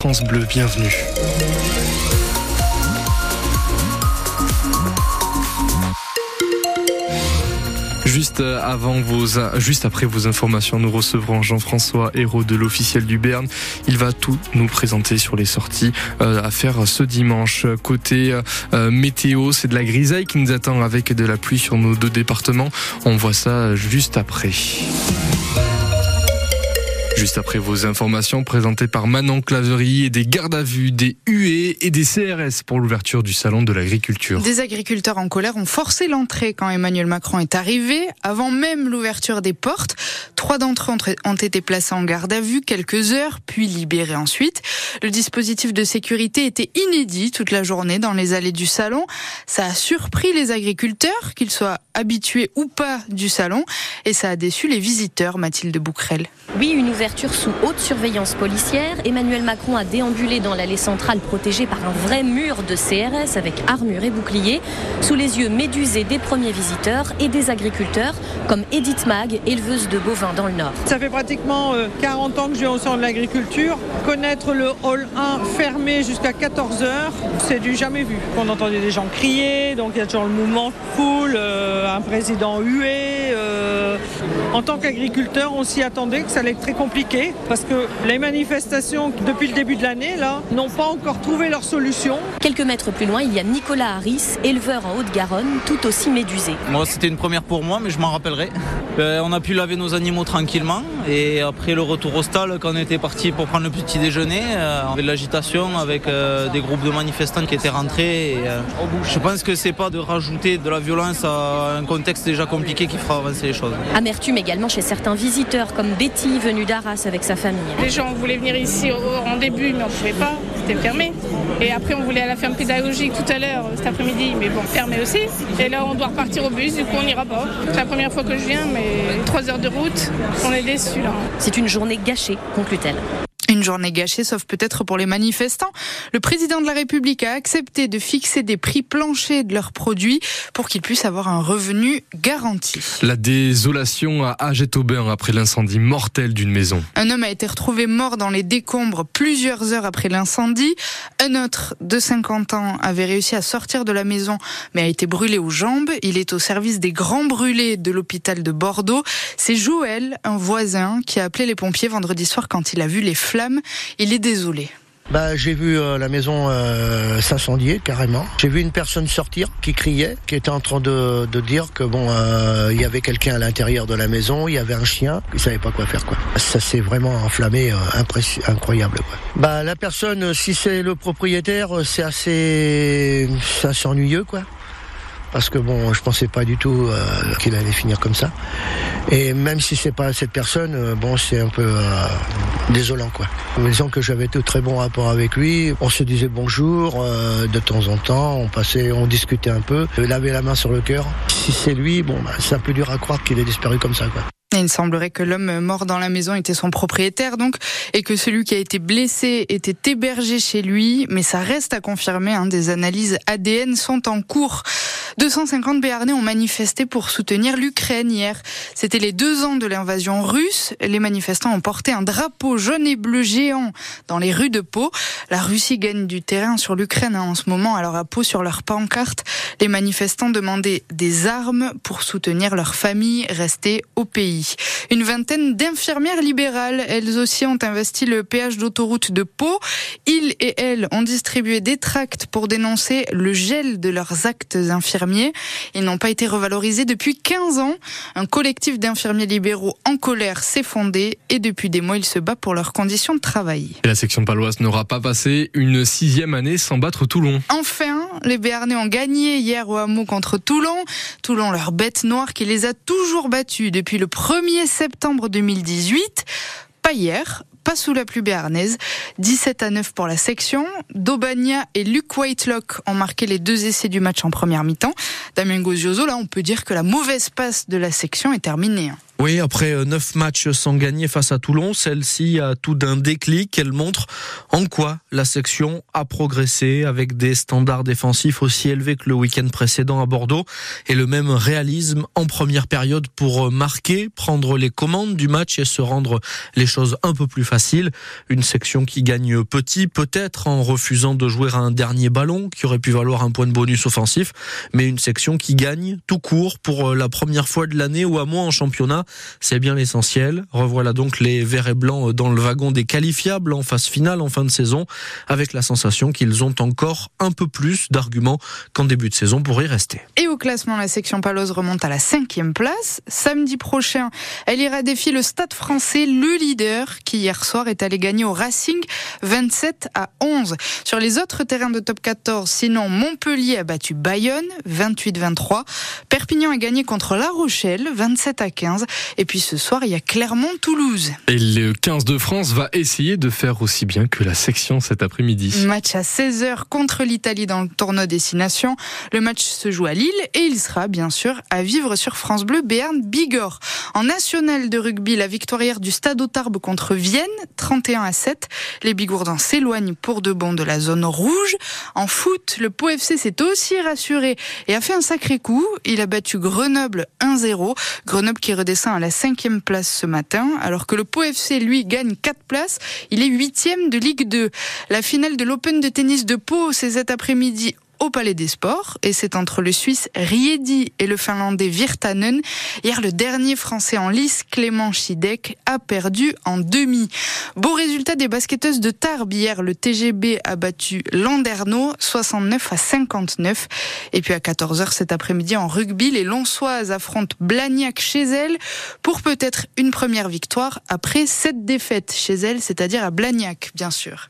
France Bleu, bienvenue. Juste avant vos, juste après vos informations, nous recevrons Jean-François Hérault de l'officiel du Berne. Il va tout nous présenter sur les sorties euh, à faire ce dimanche. Côté euh, météo, c'est de la grisaille qui nous attend avec de la pluie sur nos deux départements. On voit ça juste après. Juste après vos informations présentées par Manon Claverie et des gardes à vue, des UE et des CRS pour l'ouverture du salon de l'agriculture. Des agriculteurs en colère ont forcé l'entrée quand Emmanuel Macron est arrivé, avant même l'ouverture des portes. Trois d'entre eux ont été placés en garde à vue quelques heures, puis libérés ensuite. Le dispositif de sécurité était inédit toute la journée dans les allées du salon. Ça a surpris les agriculteurs, qu'ils soient habitués ou pas du salon, et ça a déçu les visiteurs, Mathilde Bouquerel. Oui, une ouverture sous haute surveillance policière. Emmanuel Macron a déambulé dans l'allée centrale protégée par un vrai mur de CRS avec armure et bouclier, sous les yeux médusés des premiers visiteurs et des agriculteurs, comme Edith Mag, éleveuse de bovins dans le Nord. Ça fait pratiquement 40 euh, ans que je viens au centre de l'agriculture. Connaître le hall 1 fermé jusqu'à 14 heures, c'est du jamais vu. On entendait des gens crier, donc il y a toujours le mouvement foule, euh, un président hué. Euh, en tant qu'agriculteur, on s'y attendait que ça allait être très compliqué parce que les manifestations depuis le début de l'année là n'ont pas encore trouvé leur solution. Quelques mètres plus loin, il y a Nicolas Harris, éleveur en Haute-Garonne, tout aussi médusé. Moi, c'était une première pour moi, mais je m'en rappellerai. Euh, on a pu laver nos animaux tranquillement et après le retour au stade, quand on était parti pour prendre le petit déjeuner, euh, on avait de l'agitation avec euh, des groupes de manifestants qui étaient rentrés. Et, je pense que c'est pas de rajouter de la violence à un contexte déjà compliqué qui fera avancer les choses. Amertume également chez certains visiteurs comme Betty venue d'Arras avec sa famille. Les gens voulaient venir ici en début mais on ne pouvait pas, c'était fermé. Et après on voulait à la ferme pédagogique tout à l'heure cet après-midi mais bon fermé aussi. Et là on doit repartir au bus, du coup on n'ira pas. C'est la première fois que je viens mais trois heures de route, on est déçus là. C'est une journée gâchée, conclut-elle. Une journée gâchée, sauf peut-être pour les manifestants. Le président de la République a accepté de fixer des prix planchers de leurs produits pour qu'ils puissent avoir un revenu garanti. La désolation à Aget-Aubin après l'incendie mortel d'une maison. Un homme a été retrouvé mort dans les décombres plusieurs heures après l'incendie. Un autre de 50 ans avait réussi à sortir de la maison mais a été brûlé aux jambes. Il est au service des grands brûlés de l'hôpital de Bordeaux. C'est Joël, un voisin, qui a appelé les pompiers vendredi soir quand il a vu les flammes il est désolé. Bah, j'ai vu euh, la maison euh, s'incendier carrément. J'ai vu une personne sortir qui criait, qui était en train de, dire que bon, euh, il y avait quelqu'un à l'intérieur de la maison, il y avait un chien, il savait pas quoi faire quoi. Ça s'est vraiment enflammé, incroyable quoi. Bah la personne, si c'est le propriétaire, c'est assez, c'est ennuyeux quoi parce que bon, je pensais pas du tout euh, qu'il allait finir comme ça. Et même si c'est pas cette personne, euh, bon, c'est un peu euh, désolant quoi. Disons que j'avais de très bons rapports avec lui. On se disait bonjour de temps en temps, on passait, on discutait un peu, il avait la main sur le cœur. Si c'est lui, bon, bah, c'est un peu dur à croire qu'il ait disparu comme ça quoi. Il semblerait que l'homme mort dans la maison était son propriétaire donc et que celui qui a été blessé était hébergé chez lui, mais ça reste à confirmer. Hein, des analyses ADN sont en cours. 250 Béarnais ont manifesté pour soutenir l'Ukraine hier. C'était les deux ans de l'invasion russe. Les manifestants ont porté un drapeau jaune et bleu géant dans les rues de Pau. La Russie gagne du terrain sur l'Ukraine hein, en ce moment. Alors à Pau, sur leur pancarte, les manifestants demandaient des armes pour soutenir leurs familles restées au pays. Une vingtaine d'infirmières libérales, elles aussi ont investi le péage d'autoroute de Pau. Ils et elles ont distribué des tracts pour dénoncer le gel de leurs actes infirmiers ils n'ont pas été revalorisés depuis 15 ans. Un collectif d'infirmiers libéraux en colère s'est fondé et depuis des mois, il se bat pour leurs conditions de travail. la section paloise n'aura pas passé une sixième année sans battre Toulon. Enfin, les Béarnais ont gagné hier au hameau contre Toulon. Toulon, leur bête noire qui les a toujours battus depuis le 1er septembre 2018. Pas hier, pas sous la pluie béarnaise. 17 à 9 pour la section. Daubagna et Luc Whitelock ont marqué les deux essais du match en première mi-temps. Damien Gozioso, là, on peut dire que la mauvaise passe de la section est terminée. Oui, après euh, neuf matchs sans gagner face à Toulon, celle-ci a tout d'un déclic. Elle montre en quoi la section a progressé avec des standards défensifs aussi élevés que le week-end précédent à Bordeaux et le même réalisme en première période pour marquer, prendre les commandes du match et se rendre les choses un peu plus faciles. Une section qui gagne petit, peut-être en refusant de jouer à un dernier ballon qui aurait pu valoir un point de bonus offensif, mais une section qui gagne tout court pour la première fois de l'année ou à moins en championnat c'est bien l'essentiel. Revoilà donc les verts et blancs dans le wagon des qualifiables en phase finale en fin de saison, avec la sensation qu'ils ont encore un peu plus d'arguments qu'en début de saison pour y rester. Et au classement, la section Paloise remonte à la cinquième place. Samedi prochain, elle ira défier le Stade français, le leader, qui hier soir est allé gagner au Racing 27 à 11. Sur les autres terrains de top 14, sinon Montpellier a battu Bayonne 28-23. Perpignan a gagné contre La Rochelle 27 à 15. Et puis ce soir, il y a Clermont-Toulouse. Et le 15 de France va essayer de faire aussi bien que la section cet après-midi. Match à 16h contre l'Italie dans le tournoi Destination. Le match se joue à Lille et il sera bien sûr à vivre sur France Bleu Béarn Bigorre. En national de rugby, la victoire du Stade Tarbes contre Vienne, 31 à 7. Les Bigourdans s'éloignent pour de bon de la zone rouge. En foot, le Pau FC s'est aussi rassuré et a fait un sacré coup. Il a battu Grenoble 1-0. Grenoble qui redescend à la cinquième place ce matin, alors que le Pau FC, lui, gagne quatre places. Il est huitième de Ligue 2. La finale de l'Open de tennis de Pau, c'est cet après-midi au Palais des Sports et c'est entre le Suisse Riedi et le Finlandais Virtanen. Hier, le dernier Français en lice, Clément Chidek, a perdu en demi. Beau résultat des basketteuses de Tarbes. Hier, le TGB a battu Landerneau 69 à 59. Et puis à 14h cet après-midi en rugby, les Lonsoises affrontent Blagnac chez elles pour peut-être une première victoire après sept défaites chez elles, c'est-à-dire à Blagnac, bien sûr.